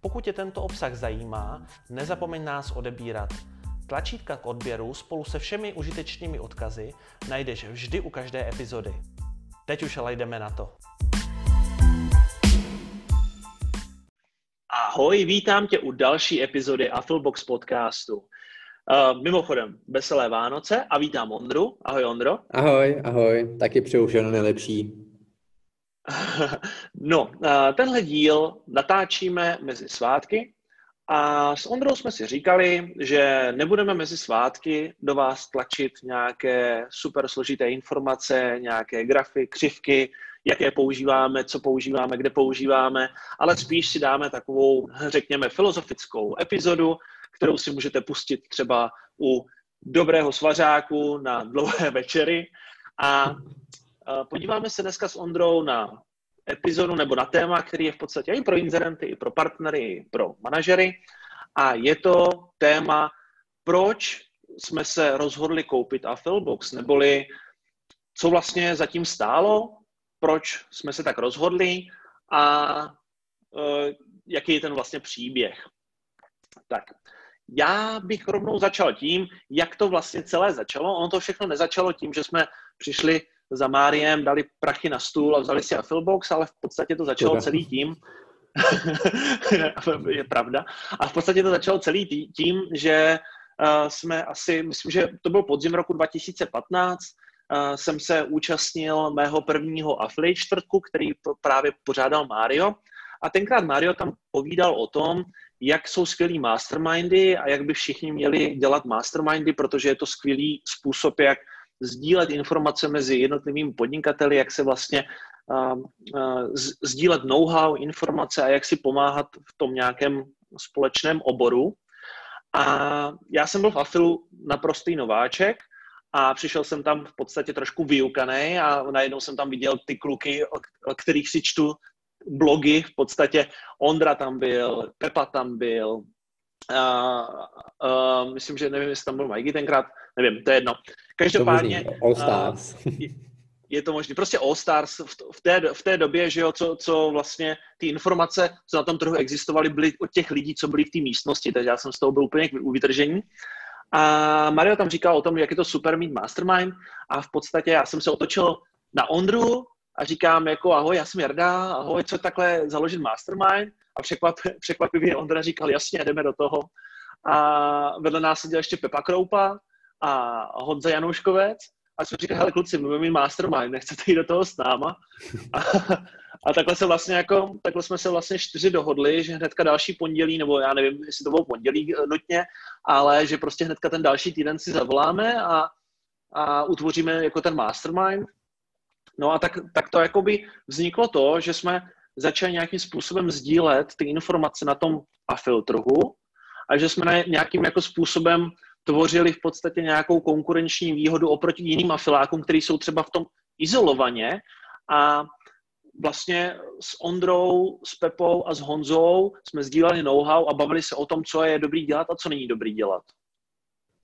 Pokud tě tento obsah zajímá, nezapomeň nás odebírat. Tlačítka k odběru spolu se všemi užitečnými odkazy najdeš vždy u každé epizody. Teď už ale jdeme na to. Ahoj, vítám tě u další epizody Affilbox podcastu. Uh, mimochodem, veselé Vánoce a vítám Ondru. Ahoj Ondro. Ahoj, ahoj, taky přeju všechno nejlepší. No, tenhle díl natáčíme mezi svátky a s Ondrou jsme si říkali, že nebudeme mezi svátky do vás tlačit nějaké super složité informace, nějaké grafy, křivky, jaké používáme, co používáme, kde používáme, ale spíš si dáme takovou, řekněme, filozofickou epizodu, kterou si můžete pustit třeba u dobrého svařáku na dlouhé večery. A Podíváme se dneska s Ondrou na epizodu nebo na téma, který je v podstatě i pro inzerenty, i pro partnery, i pro manažery. A je to téma, proč jsme se rozhodli koupit Affilbox, neboli co vlastně zatím stálo, proč jsme se tak rozhodli a uh, jaký je ten vlastně příběh. Tak, já bych rovnou začal tím, jak to vlastně celé začalo. Ono to všechno nezačalo tím, že jsme přišli za Máriem, dali prachy na stůl a vzali si Affilbox, ale v podstatě to začalo celý tím, je pravda, a v podstatě to začalo celý tím, že uh, jsme asi, myslím, že to byl podzim roku 2015, uh, jsem se účastnil mého prvního affiliate čtvrtku, který právě pořádal Mario. A tenkrát Mario tam povídal o tom, jak jsou skvělý mastermindy a jak by všichni měli dělat mastermindy, protože je to skvělý způsob, jak sdílet informace mezi jednotlivými podnikateli, jak se vlastně uh, uh, sdílet know-how, informace a jak si pomáhat v tom nějakém společném oboru. A já jsem byl v Afilu naprostý nováček a přišel jsem tam v podstatě trošku vyukaný a najednou jsem tam viděl ty kluky, o kterých si čtu blogy, v podstatě Ondra tam byl, Pepa tam byl, uh, uh, myslím, že nevím, jestli tam byl Mikey tenkrát, nevím, to je jedno. Každopádně... To All Stars. Je, je to možné. Prostě All Stars v, v, té, v té době, že jo, co, co vlastně ty informace, co na tom trhu existovaly, byly od těch lidí, co byli v té místnosti, takže já jsem z toho byl úplně u vytržení. A Mario tam říkal o tom, jak je to super mít mastermind a v podstatě já jsem se otočil na Ondru a říkám jako ahoj, já jsem Jarda, ahoj, co takhle založit mastermind a překvap, překvapivě Ondra říkal jasně, jdeme do toho. A vedle nás seděl ještě Pepa Kroupa, a Honza Janouškovec a jsme říkali, hele kluci, budeme mít mastermind, nechcete jít do toho s náma? A, a takhle se vlastně jako, takhle jsme se vlastně čtyři dohodli, že hnedka další pondělí, nebo já nevím, jestli to bylo pondělí eh, nutně, ale že prostě hnedka ten další týden si zavoláme a, a utvoříme jako ten mastermind. No a tak, tak to jakoby vzniklo to, že jsme začali nějakým způsobem sdílet ty informace na tom afiltrhu a že jsme nějakým jako způsobem tvořili v podstatě nějakou konkurenční výhodu oproti jiným afilákům, kteří jsou třeba v tom izolovaně a vlastně s Ondrou, s Pepou a s Honzou jsme sdíleli know-how a bavili se o tom, co je dobrý dělat a co není dobrý dělat.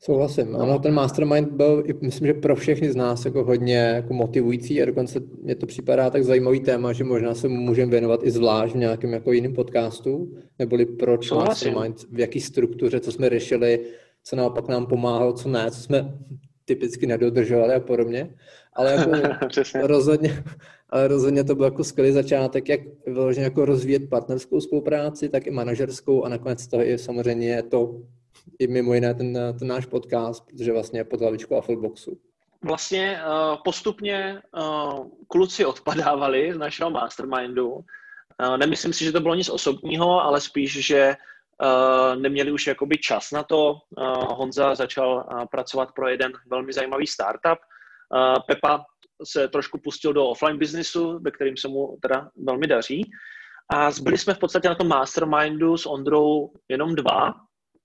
Souhlasím. Ano, ten mastermind byl, myslím, že pro všechny z nás jako hodně jako motivující a dokonce mě to připadá tak zajímavý téma, že možná se můžeme věnovat i zvlášť v nějakém jako jiném podcastu, neboli proč Souhlasím. mastermind, v jaký struktuře, co jsme řešili, co naopak nám pomáhalo, co ne, co jsme typicky nedodržovali a podobně. Ale jako rozhodně, ale rozhodně to byl jako skvělý začátek, jak vyloženě jako rozvíjet partnerskou spolupráci, tak i manažerskou a nakonec to je samozřejmě to i mimo jiné ten, ten náš podcast, protože vlastně je pod hlavičkou Affleboxu. Vlastně uh, postupně uh, kluci odpadávali z našeho mastermindu. Uh, nemyslím si, že to bylo nic osobního, ale spíš, že Uh, neměli už jakoby čas na to. Uh, Honza začal uh, pracovat pro jeden velmi zajímavý startup. Pepa se trošku pustil do offline biznisu, ve kterým se mu teda velmi daří. A zbyli jsme v podstatě na tom mastermindu s Ondrou jenom dva.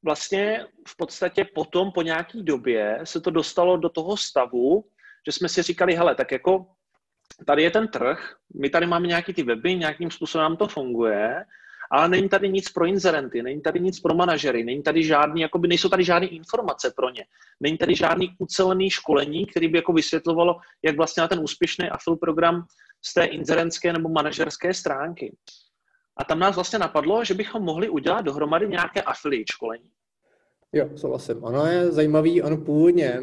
Vlastně v podstatě potom po nějaký době se to dostalo do toho stavu, že jsme si říkali, hele, tak jako tady je ten trh, my tady máme nějaký ty weby, nějakým způsobem nám to funguje, ale není tady nic pro inzerenty, není tady nic pro manažery, není tady žádný, jakoby nejsou tady žádné informace pro ně, není tady žádný ucelený školení, který by jako vysvětlovalo, jak vlastně na ten úspěšný affil program z té inzerentské nebo manažerské stránky. A tam nás vlastně napadlo, že bychom mohli udělat dohromady nějaké affiliate školení. Jo, souhlasím. Ono je zajímavý, ono původně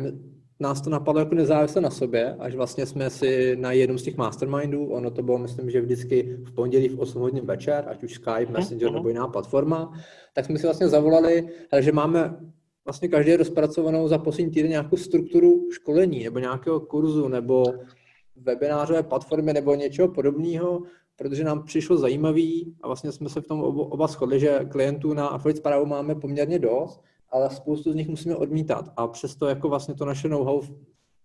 nás to napadlo jako nezávisle na sobě, až vlastně jsme si na jednom z těch mastermindů, ono to bylo, myslím, že vždycky v pondělí v 8 hodin večer, ať už Skype, Messenger nebo jiná platforma, tak jsme si vlastně zavolali, že máme vlastně každý rozpracovanou za poslední týden nějakou strukturu školení nebo nějakého kurzu nebo webinářové platformy nebo něčeho podobného, protože nám přišlo zajímavý a vlastně jsme se v tom oba shodli, že klientů na Affiliate zprávu máme poměrně dost, ale spoustu z nich musíme odmítat. A přesto jako vlastně to naše know-how v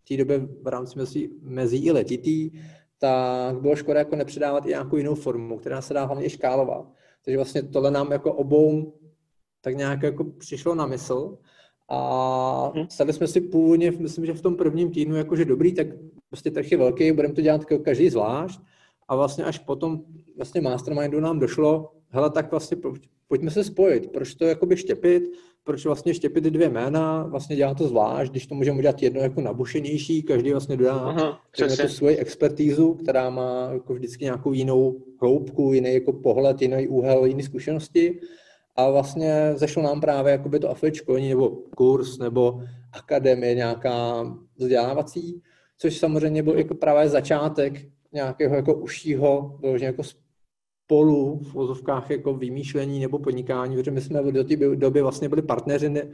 té době v rámci mezi, mezi i letitý, tak bylo škoda jako nepředávat i nějakou jinou formu, která se dá hlavně i škálovat. Takže vlastně tohle nám jako obou tak nějak jako přišlo na mysl a mhm. stali jsme si původně, myslím, že v tom prvním týdnu, jakože dobrý, tak prostě trh je velký, budeme to dělat každý zvlášť a vlastně až potom vlastně mastermindu nám došlo, hele, tak vlastně pojďme se spojit, proč to jakoby štěpit, proč vlastně štěpit dvě jména, vlastně dělá to zvlášť, když to můžeme udělat jedno jako nabušenější, každý vlastně dodá Aha, tu svoji expertízu, která má jako vždycky nějakou jinou hloubku, jiný jako pohled, jiný úhel, jiné zkušenosti. A vlastně zešlo nám právě jakoby to affiliate školení nebo kurz nebo akademie nějaká vzdělávací, což samozřejmě byl jako právě začátek nějakého jako užšího, jako spolu v vozovkách jako vymýšlení nebo podnikání, protože my jsme do té doby vlastně byli partneři, ne,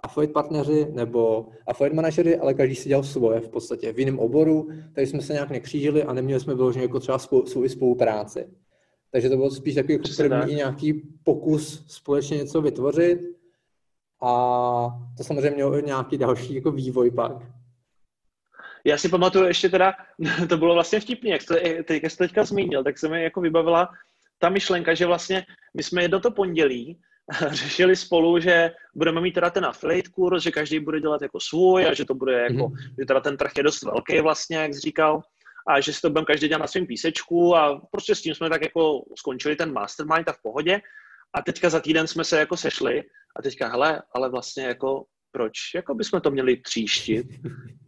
affiliate partneři nebo affiliate manažery, ale každý si dělal svoje v podstatě v jiném oboru, takže jsme se nějak nekřížili a neměli jsme vyloženě jako třeba svou spolupráci. Takže to bylo spíš takový jako první tak. nějaký pokus společně něco vytvořit a to samozřejmě mělo nějaký další jako vývoj pak. Já si pamatuju ještě teda, to bylo vlastně vtipný, jak jste, jak jste teďka zmínil, tak se mi jako vybavila ta myšlenka, že vlastně my jsme jedno to pondělí řešili spolu, že budeme mít teda ten affiliate kurz, že každý bude dělat jako svůj a že to bude jako, mm-hmm. že teda ten trh je dost velký vlastně, jak jsi říkal, a že si to budeme každý dělat na svém písečku a prostě s tím jsme tak jako skončili ten mastermind a v pohodě. A teďka za týden jsme se jako sešli a teďka, hele, ale vlastně jako proč jako bychom to měli tříštit?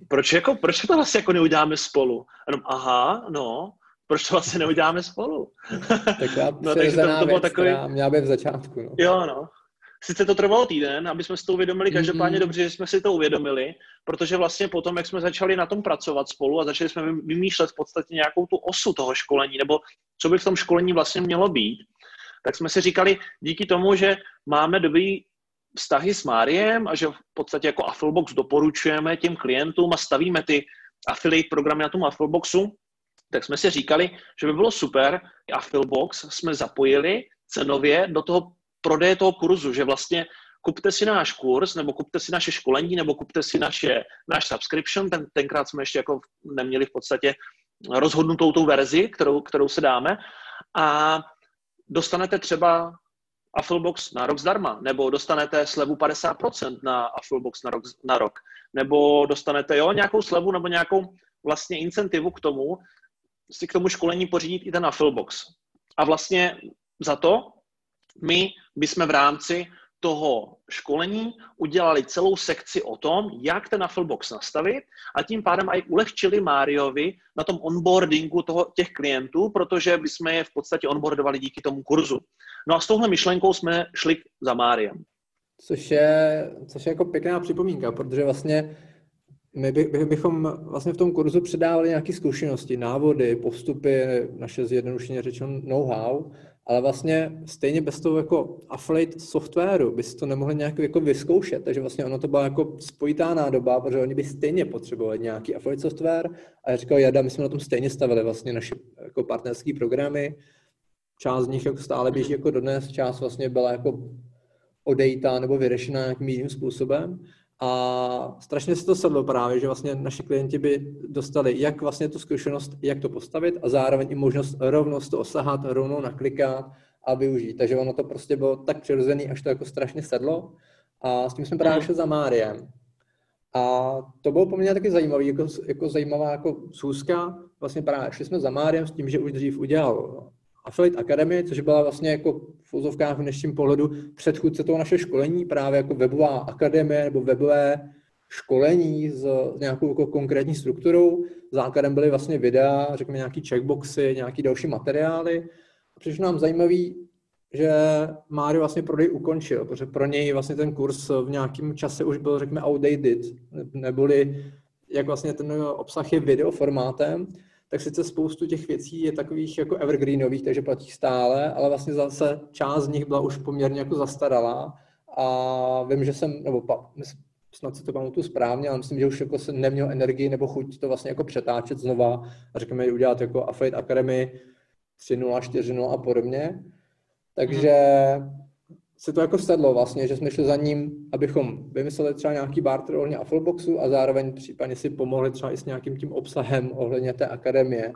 Proč, jako, proč to vlastně jako neuděláme spolu? Jenom, aha, no, proč to vlastně neuděláme spolu? Tak no, takže to, to bylo takový... měla být v začátku. No. Jo, no. Sice to trvalo týden, aby jsme si to uvědomili, každopádně mm-hmm. dobře, že jsme si to uvědomili, protože vlastně potom, jak jsme začali na tom pracovat spolu a začali jsme vymýšlet v podstatě nějakou tu osu toho školení, nebo co by v tom školení vlastně mělo být, tak jsme si říkali, díky tomu, že máme dobrý vztahy s Máriem a že v podstatě jako Affilbox doporučujeme těm klientům a stavíme ty affiliate programy na tom Affilboxu, tak jsme si říkali, že by bylo super, a Philbox jsme zapojili cenově do toho prodeje toho kurzu, že vlastně kupte si náš kurz, nebo kupte si naše školení, nebo kupte si naše, náš subscription, ten, tenkrát jsme ještě jako neměli v podstatě rozhodnutou tu verzi, kterou, kterou se dáme, a dostanete třeba Affilbox na rok zdarma, nebo dostanete slevu 50% na Affilbox na rok, na rok, nebo dostanete jo, nějakou slevu nebo nějakou vlastně incentivu k tomu, si k tomu školení pořídit i ten Affilbox. A vlastně za to my bychom v rámci toho školení udělali celou sekci o tom, jak ten Affilbox nastavit a tím pádem i ulehčili Máriovi na tom onboardingu toho, těch klientů, protože bychom je v podstatě onboardovali díky tomu kurzu. No a s touhle myšlenkou jsme šli za Máriem. Což je, což je jako pěkná připomínka, protože vlastně my by, bychom vlastně v tom kurzu předávali nějaké zkušenosti, návody, postupy, naše zjednodušeně řečeno know-how, ale vlastně stejně bez toho jako affiliate softwaru bys to nemohli nějak jako vyzkoušet, takže vlastně ono to byla jako spojitá nádoba, protože oni by stejně potřebovali nějaký affiliate software. A já říkal, Jada, my jsme na tom stejně stavili vlastně naše jako partnerské programy, část z nich jako stále běží jako dodnes, část vlastně byla jako odejta nebo vyřešena nějakým jiným způsobem a strašně se to sedlo právě, že vlastně naši klienti by dostali jak vlastně tu zkušenost, jak to postavit a zároveň i možnost rovnou to osahat, rovnou naklikat a využít. Takže ono to prostě bylo tak přirozený, až to jako strašně sedlo. A s tím jsme právě šli za Máriem. A to bylo poměrně taky zajímavý, jako, jako zajímavá jako schůzka. Vlastně právě šli jsme za Máriem s tím, že už dřív udělal Affiliate Academy, což byla vlastně jako v úzovkách v dnešním pohledu předchůdce toho naše školení, právě jako webová akademie nebo webové školení s nějakou jako konkrétní strukturou. Základem byly vlastně videa, řekněme nějaký checkboxy, nějaký další materiály. A přišlo nám zajímavý, že Mário vlastně prodej ukončil, protože pro něj vlastně ten kurz v nějakém čase už byl, řekněme, outdated, neboli jak vlastně ten obsah je videoformátem, tak sice spoustu těch věcí je takových jako evergreenových, takže platí stále, ale vlastně zase část z nich byla už poměrně jako zastaralá a vím, že jsem, nebo pa, snad si to pamatuju správně, ale myslím, že už jako jsem neměl energii nebo chuť to vlastně jako přetáčet znova a řekněme udělat jako Affiliate Academy 3.0, 4.0 a podobně. Takže se to jako sedlo vlastně, že jsme šli za ním, abychom vymysleli třeba nějaký barter ohledně Affleboxu a zároveň případně si pomohli třeba i s nějakým tím obsahem ohledně té akademie.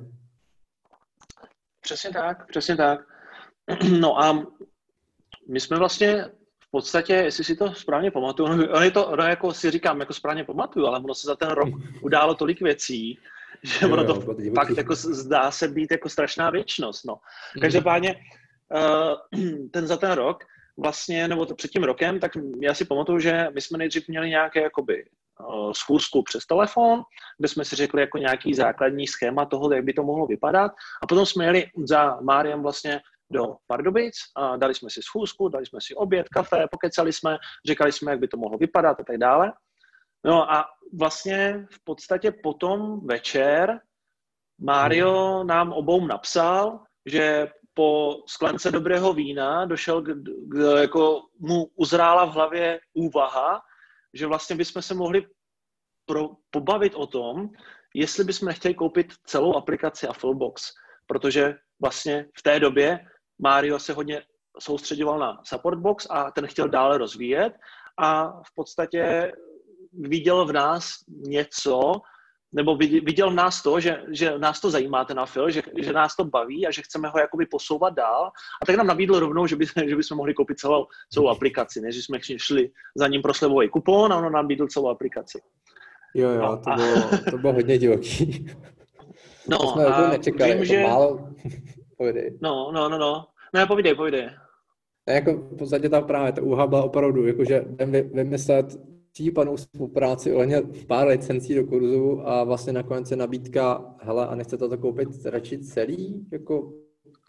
Přesně tak, přesně tak. No a my jsme vlastně v podstatě, jestli si to správně pamatuju, ono je to, ono jako si říkám, jako správně pamatuju, ale ono se za ten rok událo tolik věcí, že ono to fakt jako zdá se být jako strašná věčnost. No. Mhm. Každopádně uh, ten za ten rok vlastně, nebo to před tím rokem, tak já si pamatuju, že my jsme nejdřív měli nějaké jakoby uh, schůzku přes telefon, kde jsme si řekli jako nějaký základní schéma toho, jak by to mohlo vypadat a potom jsme jeli za Máriem vlastně do Pardubic a dali jsme si schůzku, dali jsme si oběd, kafe, pokecali jsme, říkali jsme, jak by to mohlo vypadat a tak dále. No a vlastně v podstatě potom večer Mario nám obou napsal, že po sklence dobrého vína došel, k, k, jako mu uzrála v hlavě úvaha, že vlastně bychom se mohli pro, pobavit o tom, jestli bychom nechtěli koupit celou aplikaci Afflebox, protože vlastně v té době Mario se hodně soustředoval na Supportbox a ten chtěl dále rozvíjet a v podstatě viděl v nás něco, nebo viděl v nás to, že, že nás to zajímá ten afil, že, že nás to baví a že chceme ho jakoby posouvat dál. A tak nám nabídl rovnou, že, by, že bychom mohli koupit celou, celou aplikaci, než jsme šli za ním pro slevový kupon a ono nám nabídl celou aplikaci. Jo, jo, no, to, bylo, to bylo hodně divoký. No, to jsme a nečekali, vím, jako že... málo... povídej. No, no, no, no. Ne, povídej, povídej. Ne, jako v podstatě ta právě ta úha byla opravdu, jakože vymyslet případnou spolupráci ohledně pár licencí do kurzu a vlastně nakonec je nabídka, hele, a nechcete to koupit radši celý, jako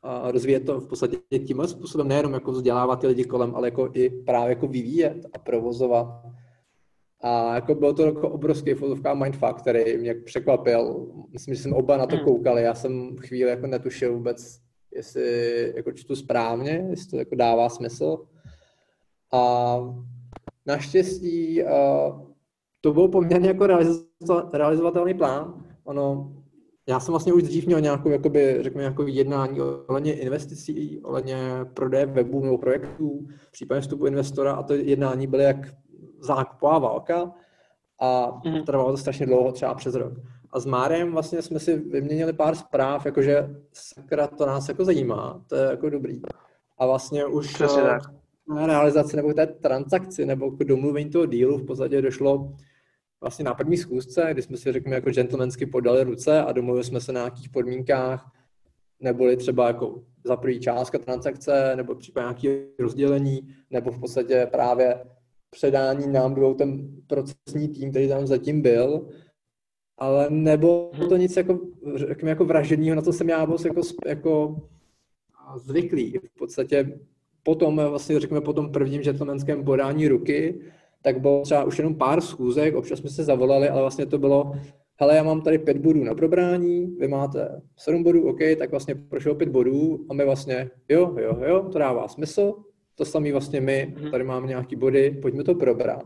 a rozvíjet to v podstatě tímhle způsobem, nejenom jako vzdělávat ty lidi kolem, ale jako i právě jako vyvíjet a provozovat. A jako bylo to jako obrovský fotovka mindfuck, který mě překvapil. Myslím, že jsme oba na to hmm. koukali. Já jsem chvíli jako netušil vůbec, jestli jako čtu správně, jestli to jako dává smysl. A Naštěstí uh, to byl poměrně jako realizovatelný plán. Ono, já jsem vlastně už dřív měl nějakou, jakoby, řekněme, jako jednání ohledně investicí, ohledně prodeje webů nebo projektů, případně vstupu investora a to jednání byly jak zákupová válka a mm. trvalo to strašně dlouho, třeba přes rok. A s Márem vlastně jsme si vyměnili pár zpráv, jakože sakra, to nás jako zajímá, to je jako dobrý. A vlastně už Přesně tak realizaci nebo té transakci nebo k domluvení toho dílu v podstatě došlo vlastně na první schůzce, kdy jsme si řekněme jako gentlemansky podali ruce a domluvili jsme se na nějakých podmínkách, neboli třeba jako za první částka transakce, nebo případně nějaké rozdělení, nebo v podstatě právě předání nám dvou ten procesní tým, který tam zatím byl, ale nebo to nic jako, řekněme, jako vražedního, na to jsem já byl jako, jako zvyklý. V podstatě potom, vlastně řekněme, po tom prvním gentlemanském podání ruky, tak bylo třeba už jenom pár schůzek, občas jsme se zavolali, ale vlastně to bylo, hele, já mám tady pět bodů na probrání, vy máte sedm bodů, OK, tak vlastně prošlo pět bodů a my vlastně, jo, jo, jo, to dává smysl, to samý vlastně my, mhm. tady máme nějaký body, pojďme to probrat.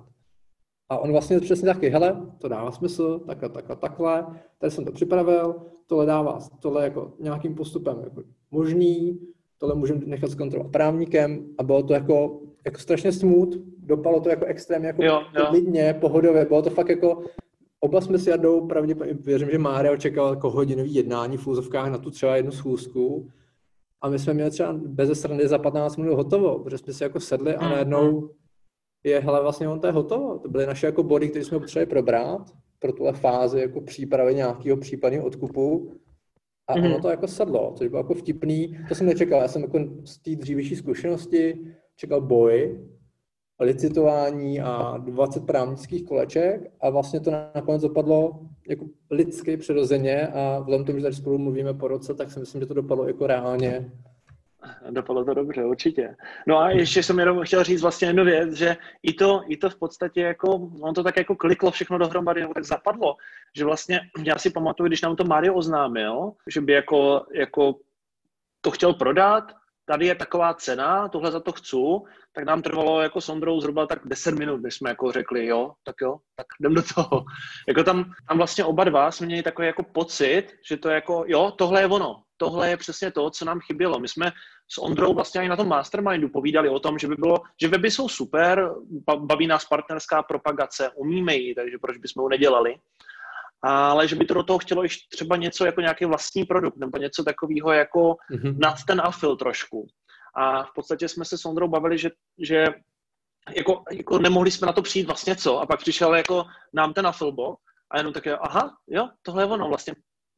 A on vlastně přesně taky, hele, to dává smysl, takhle, takhle, takhle, tady jsem to připravil, tohle dává, tohle jako nějakým postupem jako možný, tohle můžeme nechat zkontrolovat právníkem a bylo to jako, jako strašně smooth, dopalo to jako extrémně jako jo, jo. klidně, pohodově, bylo to fakt jako, oba jsme si jadou, pravděpodobně, věřím, že Mária očekával jako hodinový jednání v úzovkách na tu třeba jednu schůzku a my jsme měli třeba bez strany za 15 minut hotovo, protože jsme si jako sedli a mhm, najednou je, hele, vlastně on to je hotovo. To byly naše jako body, které jsme potřebovali probrat pro tuhle fázi jako přípravy nějakého případného odkupu. A mm-hmm. ono to jako sadlo, což bylo jako vtipný. To jsem nečekal, já jsem jako z té dřívější zkušenosti čekal boj, licitování a 20 právnických koleček a vlastně to nakonec dopadlo jako lidsky přirozeně a vzhledem tomu, že tady spolu mluvíme po roce, tak si myslím, že to dopadlo jako reálně Dopadlo to dobře, určitě. No a ještě jsem jenom chtěl říct vlastně jednu věc, že i to, i to v podstatě jako, on to tak jako kliklo všechno dohromady, nebo tak zapadlo, že vlastně, já si pamatuju, když nám to Mario oznámil, že by jako, jako to chtěl prodat, tady je taková cena, tohle za to chci, tak nám trvalo jako s Ondrou zhruba tak 10 minut, než jsme jako řekli, jo, tak jo, tak jdem do toho. Jako tam, tam vlastně oba dva jsme měli takový jako pocit, že to je jako, jo, tohle je ono, tohle je přesně to, co nám chybělo. My jsme s Ondrou vlastně i na tom mastermindu povídali o tom, že by bylo, že weby jsou super, baví nás partnerská propagace, umíme ji, takže proč bychom ho nedělali. Ale že by to do toho chtělo ještě třeba něco jako nějaký vlastní produkt nebo něco takového jako mm-hmm. nad ten afil trošku. A v podstatě jsme se s Ondrou bavili, že, že jako, jako nemohli jsme na to přijít vlastně co. A pak přišel jako nám ten afilbo a jenom také, aha, jo, tohle je ono vlastně.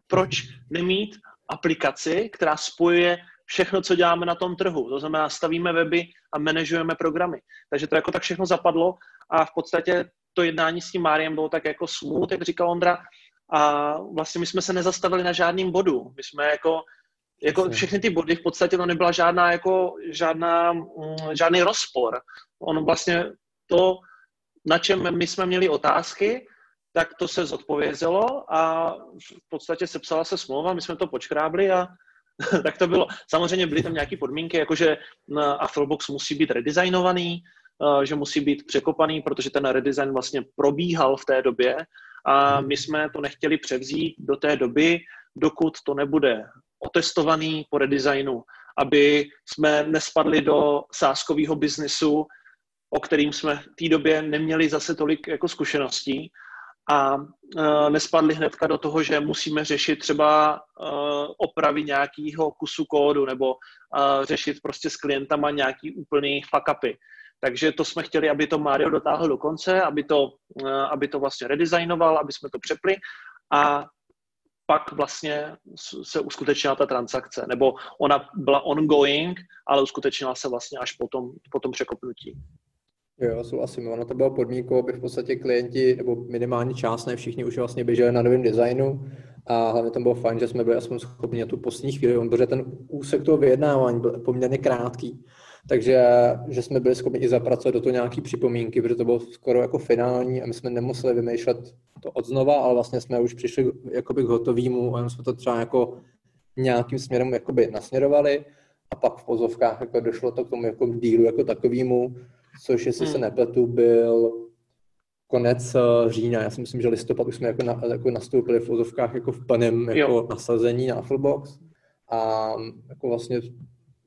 Proč nemít aplikaci, která spojuje všechno, co děláme na tom trhu. To znamená, stavíme weby a manažujeme programy. Takže to jako tak všechno zapadlo a v podstatě to jednání s tím Máriem bylo tak jako smooth, jak říkal Ondra, a vlastně my jsme se nezastavili na žádným bodu. My jsme jako, jako všechny ty body v podstatě to nebyla žádná jako, žádná, mm, žádný rozpor. On vlastně to, na čem my jsme měli otázky, tak to se zodpovězelo a v podstatě sepsala se smlouva, my jsme to počkrábli a tak to bylo. Samozřejmě byly tam nějaké podmínky, jakože Afrobox musí být redesignovaný, eh, že musí být překopaný, protože ten redesign vlastně probíhal v té době a my jsme to nechtěli převzít do té doby, dokud to nebude otestovaný po redesignu, aby jsme nespadli do sáskového biznesu, o kterým jsme v té době neměli zase tolik jako zkušeností a uh, nespadli hnedka do toho, že musíme řešit třeba uh, opravy nějakého kusu kódu nebo uh, řešit prostě s klientama nějaký úplný fuck upy. Takže to jsme chtěli, aby to Mario dotáhl do konce, aby to, aby to vlastně redesignoval, aby jsme to přepli a pak vlastně se uskutečnila ta transakce, nebo ona byla ongoing, ale uskutečnila se vlastně až po tom, po tom překopnutí. Jo, souhlasím. Ono to bylo podmínkou, aby v podstatě klienti, nebo minimálně část, ne všichni už vlastně běželi na novém designu. A hlavně tam bylo fajn, že jsme byli aspoň schopni na tu poslední chvíli, protože ten úsek toho vyjednávání byl poměrně krátký, takže že jsme byli schopni i zapracovat do toho nějaké připomínky, protože to bylo skoro jako finální a my jsme nemuseli vymýšlet to od znova, ale vlastně jsme už přišli jakoby k hotovému a jsme to třeba jako nějakým směrem jakoby nasměrovali. A pak v pozovkách jako došlo to k tomu jako dílu jako takovému, což jestli hmm. se nepletu, byl konec uh, října. Já si myslím, že listopad už jsme jako, na, jako nastoupili v ozovkách jako v plném jako nasazení na Afflebox a jako vlastně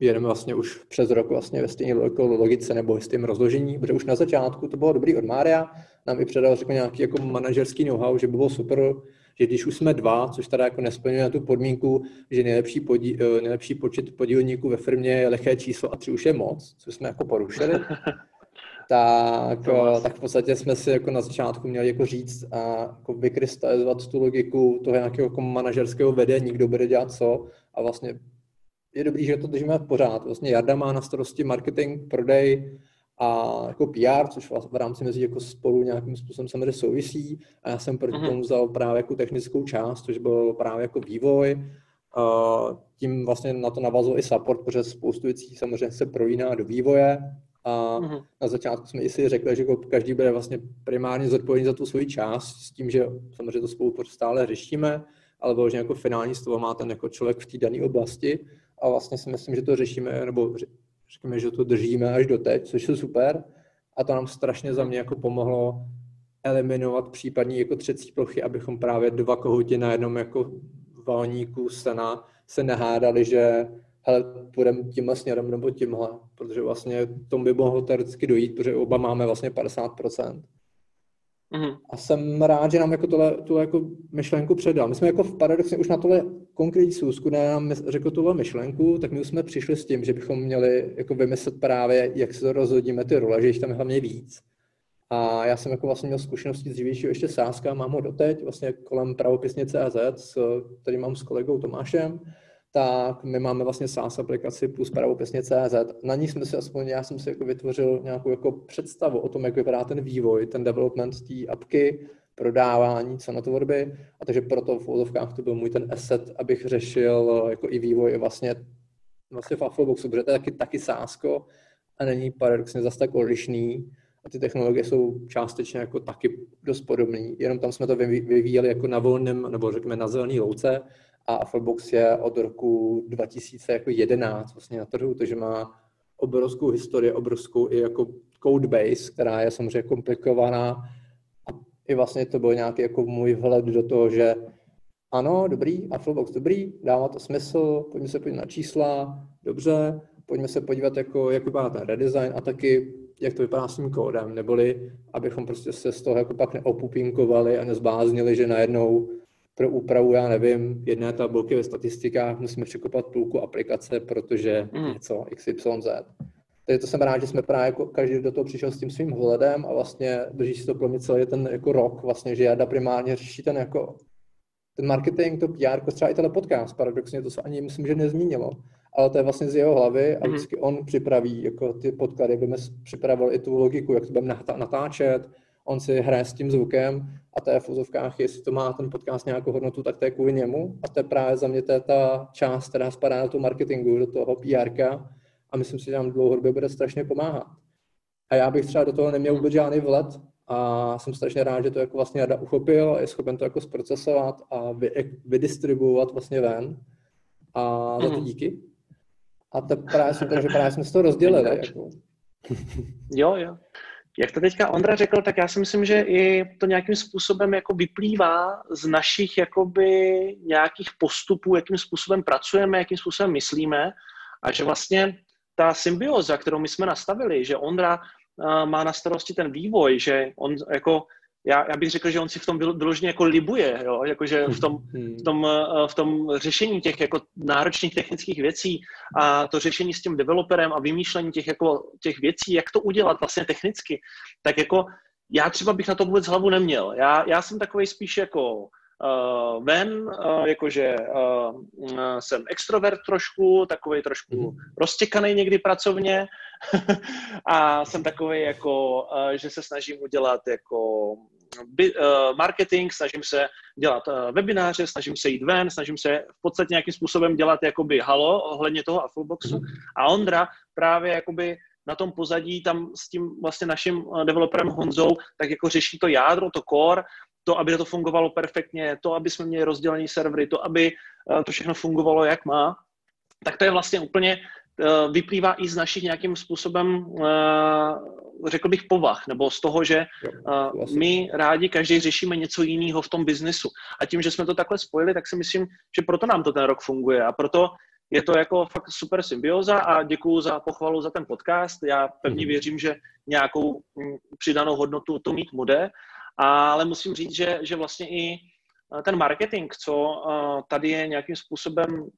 jedeme vlastně už přes rok vlastně ve stejné jako logice nebo s tím rozložení, protože už na začátku to bylo dobrý od Mária, nám i předal řekl nějaký jako manažerský know-how, že by bylo super, že když už jsme dva, což teda jako nesplňuje tu podmínku, že nejlepší, podí, eh, nejlepší počet podílníků ve firmě je lehké číslo a tři už je moc, co jsme jako porušili, tak, tak v podstatě jsme si jako na začátku měli jako říct a jako vykrystalizovat tu logiku toho nějakého jako manažerského vedení, kdo bude dělat co a vlastně je dobrý, že to držíme pořád. Vlastně Jarda má na starosti marketing, prodej a jako PR, což v rámci mezi jako spolu nějakým způsobem samozřejmě souvisí a já jsem proti uh-huh. tomu vzal právě jako technickou část, což byl právě jako vývoj. Uh, tím vlastně na to navazuje i support, protože spoustu věcí samozřejmě se prolíná do vývoje a mm-hmm. na začátku jsme i si řekli, že jako každý bude vlastně primárně zodpovědný za tu svoji část, s tím, že samozřejmě to spolu stále řešíme, ale vlastně jako finální slovo má ten jako člověk v té dané oblasti a vlastně si myslím, že to řešíme, nebo řekněme, že to držíme až do teď, což je super a to nám strašně za mě jako pomohlo eliminovat případní jako třecí plochy, abychom právě dva kohouti na jednom jako valníku sena se nehádali, že hele, půjdeme tímhle směrem nebo tímhle, protože vlastně tomu by mohlo teoreticky dojít, protože oba máme vlastně 50%. Mm-hmm. A jsem rád, že nám jako tohle, tu jako myšlenku předal. My jsme jako v paradoxně už na tohle konkrétní schůzku, kde nám řekl tuhle myšlenku, tak my už jsme přišli s tím, že bychom měli jako vymyslet právě, jak se to rozhodíme ty role, že jich tam je hlavně víc. A já jsem jako vlastně měl zkušenosti z dřívějšího ještě sázka, mám ho doteď, vlastně kolem pravopisně CZ, který mám s kolegou Tomášem, tak my máme vlastně SaaS aplikaci plus pravopisně CZ. Na ní jsme si aspoň, já jsem si jako vytvořil nějakou jako představu o tom, jak vypadá ten vývoj, ten development té apky, prodávání, cenotvorby. A takže proto v úzovkách to byl můj ten asset, abych řešil jako i vývoj vlastně, vlastně v Affleboxu, protože to je taky, taky sásko a není paradoxně zase tak odlišný a ty technologie jsou částečně jako taky dost podobné, jenom tam jsme to vyvíjeli jako na volném, nebo řekněme na zelený louce a Afflebox je od roku 2011 vlastně na trhu, takže má obrovskou historii, obrovskou i jako code base, která je samozřejmě komplikovaná. A i vlastně to byl nějaký jako můj vhled do toho, že ano, dobrý, Afflebox dobrý, dává to smysl, pojďme se podívat na čísla, dobře, pojďme se podívat, jako, jak vypadá ten redesign a taky, jak to vypadá s tím kódem, neboli abychom prostě se z toho jako pak neopupinkovali a nezbláznili, že najednou pro úpravu, já nevím, jedné tabulky ve statistikách musíme překopat půlku aplikace, protože mm. něco XYZ. Takže to jsem rád, že jsme právě jako každý do toho přišel s tím svým hledem a vlastně drží si to pro mě celý ten jako rok, vlastně, že Jada primárně řeší ten jako ten marketing, to PR, třeba i tenhle podcast, paradoxně to se ani myslím, že nezmínilo, ale to je vlastně z jeho hlavy a mhm. vždycky on připraví jako ty podklady, jak připravoval i tu logiku, jak to budeme natáčet, on si hraje s tím zvukem a to je v úzovkách, jestli to má ten podcast nějakou hodnotu, tak to je kvůli němu a to je právě za mě to je ta část, která spadá do toho marketingu, do toho PR a myslím si, že nám dlouhodobě bude strašně pomáhat. A já bych třeba do toho neměl vůbec žádný vlet a jsem strašně rád, že to jako vlastně Jada uchopil a je schopen to jako zprocesovat a vy, vydistribuovat vlastně ven. A za to mhm. díky. A to právě jsem právě jsme se to rozdělili. Jako. Jo, jo. Jak to teďka Ondra řekl, tak já si myslím, že i to nějakým způsobem jako vyplývá z našich jakoby nějakých postupů, jakým způsobem pracujeme, jakým způsobem myslíme a že vlastně ta symbioza, kterou my jsme nastavili, že Ondra uh, má na starosti ten vývoj, že on jako já, já bych řekl, že on si v tom vyloženě jako libuje, jo? Jakože v tom, hmm. v, tom, eh, v tom řešení těch jako náročných technických věcí a to řešení s tím developerem a vymýšlení těch, jako, těch věcí, jak to udělat vlastně technicky, tak jako já třeba bych na to vůbec hlavu neměl. Já, já jsem takový spíš jako uh, ven, uh, jakože uh, jsem extrovert trošku, takový trošku mm. roztěkaný někdy pracovně a jsem takový jako, uh, že se snažím udělat jako by, uh, marketing, snažím se dělat uh, webináře, snažím se jít ven, snažím se v podstatě nějakým způsobem dělat jakoby halo ohledně toho Affleboxu mm. a Ondra právě jakoby na tom pozadí tam s tím vlastně naším developerem Honzou, tak jako řeší to jádro, to core, to, aby to fungovalo perfektně, to, aby jsme měli rozdělený servery, to, aby to všechno fungovalo, jak má, tak to je vlastně úplně Eh, vyplývá i z našich nějakým způsobem, eh, řekl bych, povah, nebo z toho, že eh, my rádi každý řešíme něco jiného v tom biznesu. A tím, že jsme to takhle spojili, tak si myslím, že proto nám to ten rok funguje a proto je to jako fakt super symbioza a děkuju za pochvalu za ten podcast. Já pevně mhm. věřím, že nějakou hm, přidanou hodnotu to mít bude, ale musím říct, že, že vlastně i ten marketing, co tady je nějakým způsobem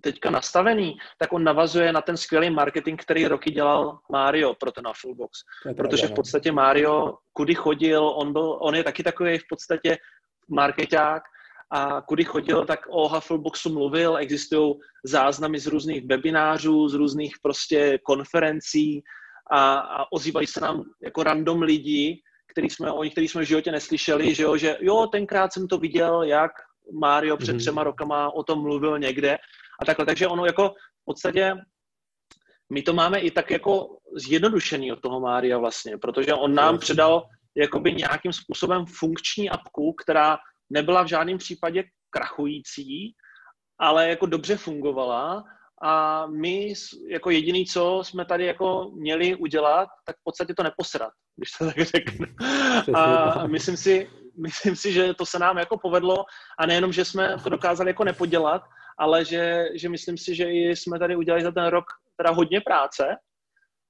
teďka nastavený, tak on navazuje na ten skvělý marketing, který roky dělal Mario pro ten Fullbox. Protože v no. podstatě Mario, kudy chodil, on, byl, on je taky takový v podstatě marketák, a kudy chodil, tak o Huffleboxu mluvil, existují záznamy z různých webinářů, z různých prostě konferencí a, a ozývají se nám jako random lidi, který jsme, o kterých jsme v životě neslyšeli, že jo, že jo, tenkrát jsem to viděl, jak Mario před mhm. třema rokama o tom mluvil někde a takhle. Takže ono jako v podstatě my to máme i tak jako zjednodušený od toho Mária vlastně, protože on nám předal jakoby nějakým způsobem funkční apku, která nebyla v žádném případě krachující, ale jako dobře fungovala a my jako jediný, co jsme tady jako měli udělat, tak v podstatě to neposrat, když to tak řeknu. A myslím si, myslím si, že to se nám jako povedlo a nejenom, že jsme to dokázali jako nepodělat, ale že, že myslím si, že i jsme tady udělali za ten rok teda hodně práce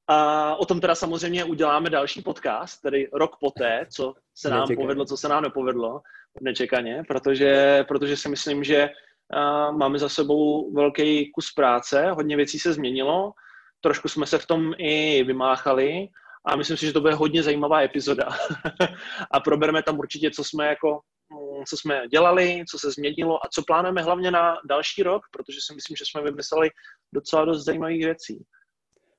a o tom teda samozřejmě uděláme další podcast, tedy rok poté, co se nám Nečekaně. povedlo, co se nám nepovedlo, nečekaně, protože, protože si myslím, že máme za sebou velký kus práce, hodně věcí se změnilo, trošku jsme se v tom i vymáchali a myslím si, že to bude hodně zajímavá epizoda. a probereme tam určitě, co jsme jako mm, co jsme dělali, co se změnilo a co plánujeme hlavně na další rok, protože si myslím, že jsme vymysleli docela dost zajímavých věcí.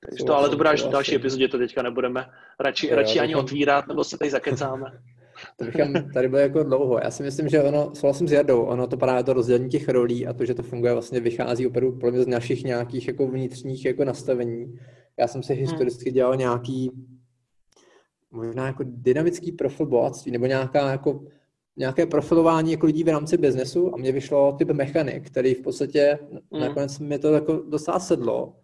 Takže to, ale to bude až v další epizodě, to teďka nebudeme radši, radši ani otvírat, nebo se tady zakecáme. To bychom tady bylo jako dlouho. Já si myslím, že ono, souhlasím s Jardou, ono to právě to rozdělení těch rolí a to, že to funguje, vlastně vychází opravdu podle mě z našich nějakých jako vnitřních jako nastavení. Já jsem si hmm. historicky dělal nějaký možná jako dynamický profil bohatství nebo nějaká jako nějaké profilování jako lidí v rámci biznesu a mě vyšlo typ mechanik, který v podstatě mm. nakonec mi to jako docela sedlo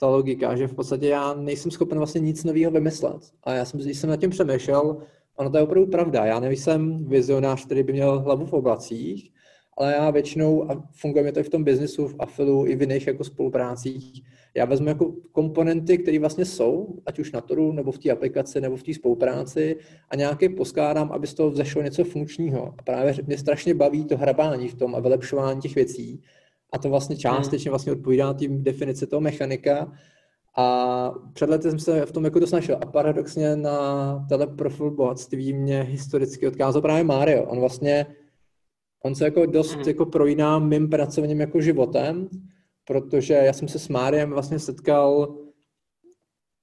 ta logika, že v podstatě já nejsem schopen vlastně nic nového vymyslet. A já jsem, když jsem nad tím přemýšlel, ono to je opravdu pravda. Já nejsem vizionář, který by měl hlavu v oblacích, ale já většinou, a funguje mi to i v tom biznisu, v afilu, i v jiných jako spoluprácích, já vezmu jako komponenty, které vlastně jsou, ať už na toru, nebo v té aplikaci, nebo v té spolupráci a nějaké poskládám, aby z toho vzešlo něco funkčního. A právě mě strašně baví to hrabání v tom a vylepšování těch věcí. A to vlastně částečně vlastně odpovídá tím definici toho mechanika. A před lety jsem se v tom jako dosnašel. A paradoxně na teleprofil bohatství mě historicky odkázal právě Mario. On vlastně, on se jako dost mm. jako projíná mým pracovním jako životem, protože já jsem se s Máriem vlastně setkal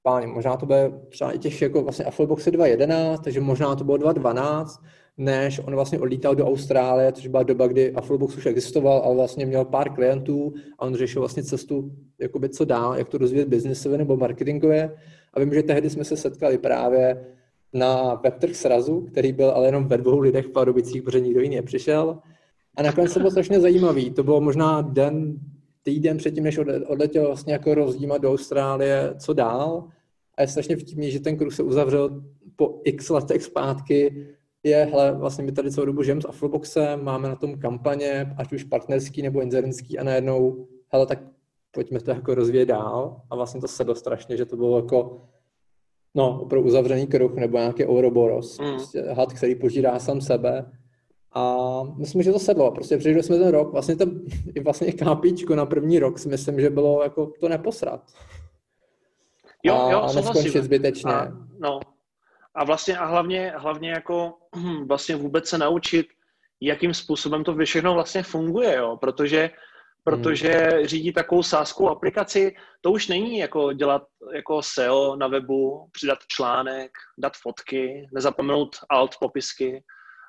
páni, možná to bude třeba i těch jako vlastně Affleboxy 2.11, takže možná to bylo 2.12, než on vlastně odlítal do Austrálie, což byla doba, kdy Afflebox už existoval, ale vlastně měl pár klientů a on řešil vlastně cestu, jakoby co dál, jak to rozvíjet biznesově nebo marketingově. A vím, že tehdy jsme se setkali právě na webtrh srazu, který byl ale jenom ve dvou lidech v Pardubicích, protože nikdo jiný nepřišel. A nakonec to bylo strašně zajímavý. To bylo možná den, týden předtím, než odletěl vlastně jako rozdímat do Austrálie, co dál. A je strašně vtipný, že ten kruh se uzavřel po x letech zpátky je, hele, vlastně my tady celou dobu žijeme s Afroboxem, máme na tom kampaně, ať už partnerský nebo inzerentský a najednou, hele, tak pojďme to jako rozvíjet dál a vlastně to sedlo strašně, že to bylo jako no, opravdu uzavřený kruh nebo nějaký Ouroboros, mm. prostě had, který požírá sám sebe a myslím, že to sedlo. Prostě přežili jsme ten rok, vlastně to, i vlastně kápíčko na první rok si myslím, že bylo jako to neposrat. Jo, jo, a neskončit zbytečně. A, no, a vlastně a hlavně, hlavně jako vlastně vůbec se naučit, jakým způsobem to všechno vlastně funguje, jo, protože protože hmm. řídí takovou sáskou aplikaci, to už není jako dělat jako SEO na webu, přidat článek, dát fotky, nezapomenout alt popisky,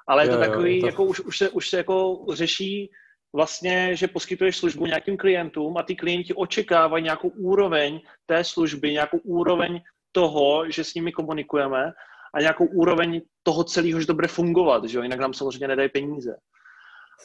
ale je to takový, to... jako už, už, se, už se jako řeší vlastně, že poskytuješ službu nějakým klientům a ty klienti očekávají nějakou úroveň té služby, nějakou úroveň toho, že s nimi komunikujeme a nějakou úroveň toho celého, že to bude fungovat, že jo? jinak nám samozřejmě nedají peníze.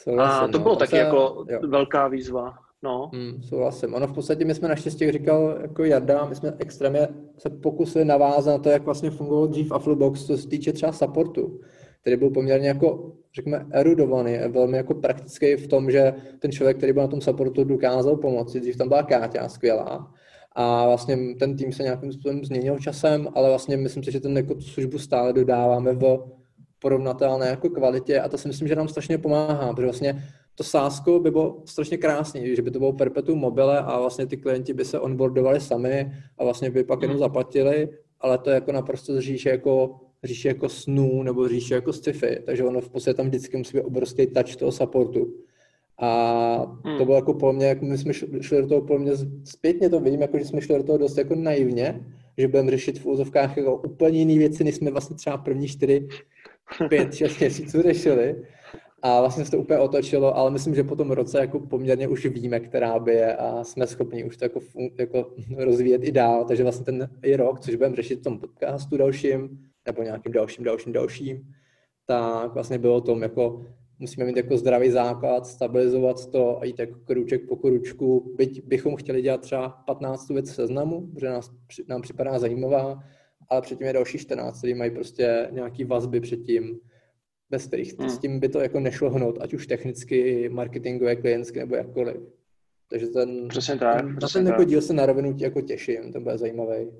Souhlasím, a to no. bylo no. taky se, jako jo. velká výzva. No. Hmm, souhlasím. Ono v podstatě my jsme naštěstí, jak říkal jako Jarda, my jsme extrémně se pokusili navázat na to, jak vlastně fungoval dřív Afflebox, co se týče třeba supportu, který byl poměrně jako, řekněme, erudovaný, velmi jako praktický v tom, že ten člověk, který byl na tom supportu, dokázal pomoci. Dřív tam byla Káťa skvělá, a vlastně ten tým se nějakým způsobem změnil časem, ale vlastně myslím si, že ten jako tu službu stále dodáváme v porovnatelné jako kvalitě a to si myslím, že nám strašně pomáhá, protože vlastně to sásko by bylo strašně krásný, že by to bylo perpetuum mobile a vlastně ty klienti by se onboardovali sami a vlastně by pak jenom mhm. zaplatili, ale to je jako naprosto říše jako, říše jako snů nebo říše jako sci-fi, takže ono v podstatě tam vždycky musí být obrovský touch toho supportu. A hmm. to bylo jako po mně, jako my jsme šli do toho po mně, zpětně to vidím, jako že jsme šli do toho dost jako naivně, že budeme řešit v úzovkách jako úplně jiné věci, než jsme vlastně třeba první čtyři, pět, šest měsíců řešili. A vlastně se to úplně otočilo, ale myslím, že po tom roce jako poměrně už víme, která by je a jsme schopni už to jako, jako rozvíjet i dál. Takže vlastně ten i rok, což budeme řešit v tom podcastu dalším, nebo nějakým dalším, dalším, dalším, tak vlastně bylo o tom jako musíme mít jako zdravý základ, stabilizovat to a jít jako kruček po kručku, byť bychom chtěli dělat třeba 15 věc seznamu, protože nás, nám připadá zajímavá, ale předtím je další 14, který mají prostě nějaký vazby předtím, bez kterých hmm. s tím by to jako nešlo hnout, ať už technicky, marketingové, klientské nebo jakkoliv. Takže ten, přesně tak, ten, přesně ten jako díl se na rovinu jako těším, to bude zajímavý.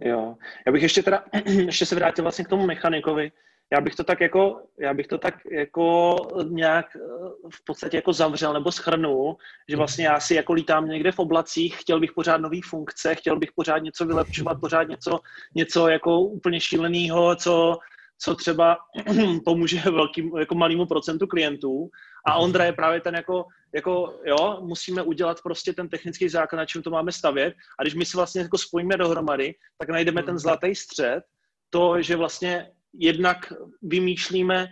Jo, já bych ještě teda, ještě se vrátil vlastně k tomu mechanikovi, já bych to tak jako, já bych to tak jako nějak eh, v podstatě jako zavřel nebo schrnul, že vlastně já si jako lítám někde v oblacích, chtěl bych pořád nový funkce, chtěl bych pořád něco vylepšovat, pořád něco, něco jako úplně šíleného, co, co třeba pomůže velkým, jako malému procentu klientů. A Ondra je právě ten jako, jako, jo, musíme udělat prostě ten technický základ, na čem to máme stavět. A když my si vlastně jako spojíme dohromady, tak najdeme ten zlatý střed, to, že vlastně jednak vymýšlíme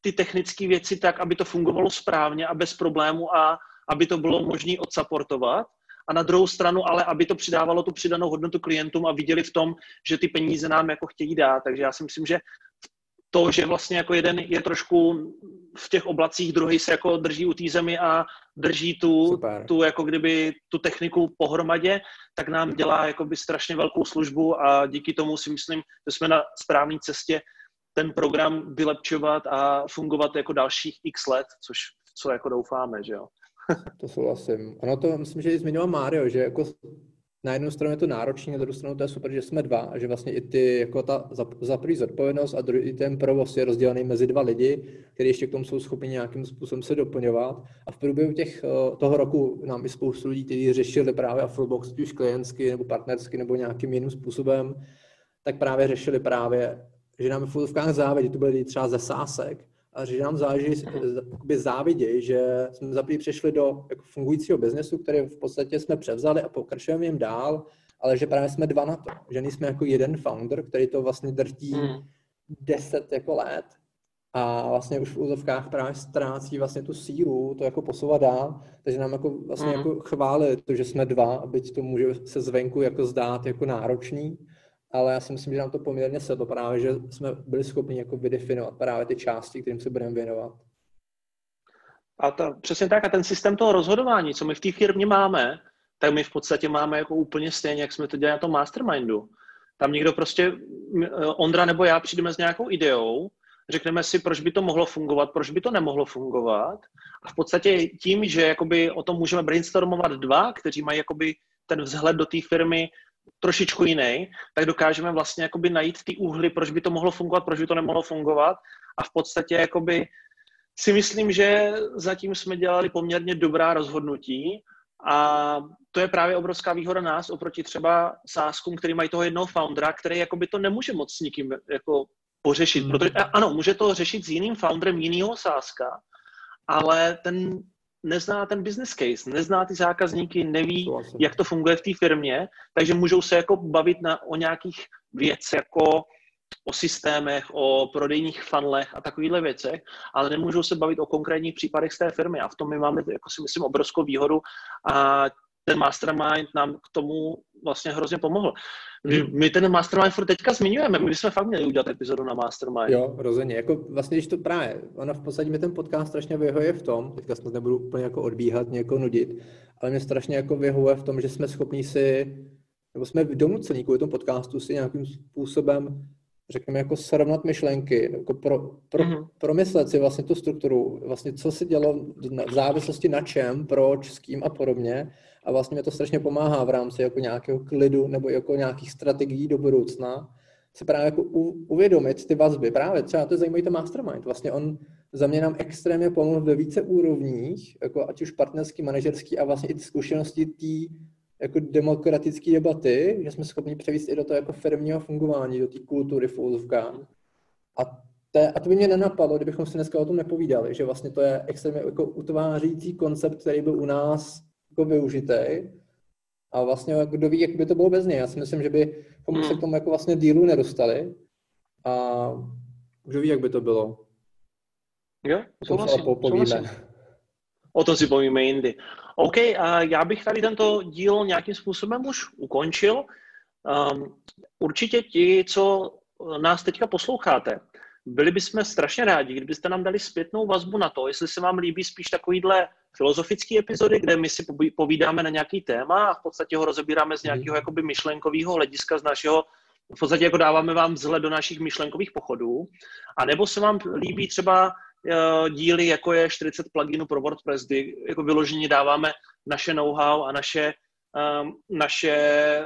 ty technické věci tak, aby to fungovalo správně a bez problému a aby to bylo možné odsaportovat. A na druhou stranu, ale aby to přidávalo tu přidanou hodnotu klientům a viděli v tom, že ty peníze nám jako chtějí dát. Takže já si myslím, že to, že vlastně jako jeden je trošku v těch oblacích, druhý se jako drží u té zemi a drží tu, tu jako kdyby tu techniku pohromadě, tak nám dělá jakoby strašně velkou službu a díky tomu si myslím, že jsme na správné cestě ten program vylepčovat a fungovat jako dalších x let, což co jako doufáme, že jo. to souhlasím. Ano, to myslím, že i zmiňoval Mário, že jako na jednu stranu je to náročné, na druhou stranu to je super, že jsme dva a že vlastně i ty, jako ta za, za zodpovědnost a druhý, ten provoz je rozdělený mezi dva lidi, kteří ještě k tomu jsou schopni nějakým způsobem se doplňovat. A v průběhu těch, eh, toho roku nám i spoustu lidí, kteří řešili právě Afrobox, už klientsky nebo partnersky nebo nějakým jiným způsobem, tak právě řešili právě, že nám v fotovkách závědí, to byly třeba ze sásek, že nám záleží, záviděj, že jsme za přešli do jako fungujícího biznesu, který v podstatě jsme převzali a pokračujeme jim dál, ale že právě jsme dva na to, že nejsme jako jeden founder, který to vlastně drtí hmm. deset jako let a vlastně už v úzovkách právě ztrácí vlastně tu sílu, to jako posouvat dál, takže nám jako vlastně hmm. jako chváli to, že jsme dva, byť to může se zvenku jako zdát jako náročný, ale já si myslím, že nám to poměrně sedlo právě, že jsme byli schopni jako vydefinovat právě ty části, kterým se budeme věnovat. A to, přesně tak, a ten systém toho rozhodování, co my v té firmě máme, tak my v podstatě máme jako úplně stejně, jak jsme to dělali na tom mastermindu. Tam někdo prostě, Ondra nebo já přijdeme s nějakou ideou, řekneme si, proč by to mohlo fungovat, proč by to nemohlo fungovat. A v podstatě tím, že jakoby o tom můžeme brainstormovat dva, kteří mají jakoby ten vzhled do té firmy trošičku jiný, tak dokážeme vlastně jakoby najít ty úhly, proč by to mohlo fungovat, proč by to nemohlo fungovat a v podstatě jakoby si myslím, že zatím jsme dělali poměrně dobrá rozhodnutí a to je právě obrovská výhoda nás oproti třeba sáskům, který mají toho jednoho foundera, který jakoby to nemůže moc s nikým jako pořešit. Hmm. Protože, ano, může to řešit s jiným founderem jiného sáska, ale ten nezná ten business case, nezná ty zákazníky, neví, jak to funguje v té firmě, takže můžou se jako bavit na, o nějakých věcech, jako o systémech, o prodejních funnelech a takovýchhle věcech, ale nemůžou se bavit o konkrétních případech z té firmy. A v tom my máme, jako si myslím, obrovskou výhodu. A ten mastermind nám k tomu vlastně hrozně pomohl. Hmm. My ten mastermind furt teďka zmiňujeme, my bychom fakt měli udělat epizodu na mastermind. Jo, rozhodně. Jako vlastně, když to právě, ono v podstatě mi ten podcast strašně vyhovuje v tom, teďka snad nebudu úplně jako odbíhat, někoho nudit, ale mě strašně jako vyhovuje v tom, že jsme schopni si, nebo jsme donuceni kvůli tomu podcastu si nějakým způsobem řekněme, jako srovnat myšlenky, jako pro, pro, mm-hmm. promyslet si vlastně tu strukturu, vlastně co se dělo v závislosti na čem, proč, s kým a podobně. A vlastně mi to strašně pomáhá v rámci jako nějakého klidu nebo jako nějakých strategií do budoucna si právě jako u, uvědomit ty vazby. Právě třeba to je zajímavý ten mastermind. Vlastně on za mě nám extrémně pomohl ve více úrovních, jako ať už partnerský, manažerský a vlastně i zkušenosti té jako demokratické debaty, že jsme schopni převíst i do toho jako firmního fungování, do té kultury v. A, to, a to by mě nenapadlo, kdybychom si dneska o tom nepovídali, že vlastně to je extrémně jako utvářící koncept, který byl u nás jako využitý. A vlastně kdo ví, jak by to bylo bez něj. Já si myslím, že by hmm. se k tomu jako vlastně dílu nedostali. A kdo ví, jak by to bylo. Jo, souhlasím, souhlasím. O tom si povíme jindy. OK, já bych tady tento díl nějakým způsobem už ukončil. Um, určitě ti, co nás teďka posloucháte, byli bychom strašně rádi, kdybyste nám dali zpětnou vazbu na to, jestli se vám líbí spíš takovýhle filozofický epizody, kde my si povídáme na nějaký téma a v podstatě ho rozebíráme z nějakého mhm. jakoby myšlenkového hlediska, z našeho, v podstatě jako dáváme vám vzhled do našich myšlenkových pochodů, a nebo se vám líbí třeba díly, jako je 40 pluginů pro WordPress, kdy jako vyloženě dáváme naše know-how a naše, um, naše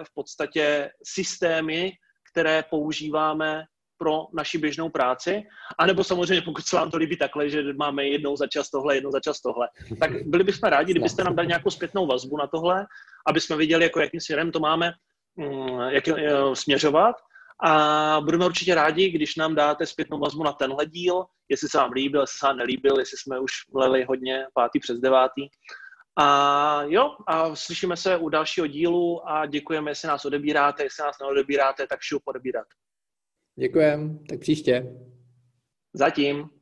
v podstatě systémy, které používáme pro naši běžnou práci, anebo samozřejmě pokud se vám to líbí takhle, že máme jednou za čas tohle, jednou za čas tohle, tak byli bychom rádi, kdybyste nám dali nějakou zpětnou vazbu na tohle, aby jsme viděli, jako jakým směrem to máme mm, jak směřovat. A budeme určitě rádi, když nám dáte zpětnou vazbu na tenhle díl, jestli se vám líbil, jestli se vám nelíbil, jestli jsme už mleli hodně pátý přes devátý. A jo, a slyšíme se u dalšího dílu a děkujeme, jestli nás odebíráte, jestli nás neodebíráte, tak šup odebírat. Děkujem, tak příště. Zatím.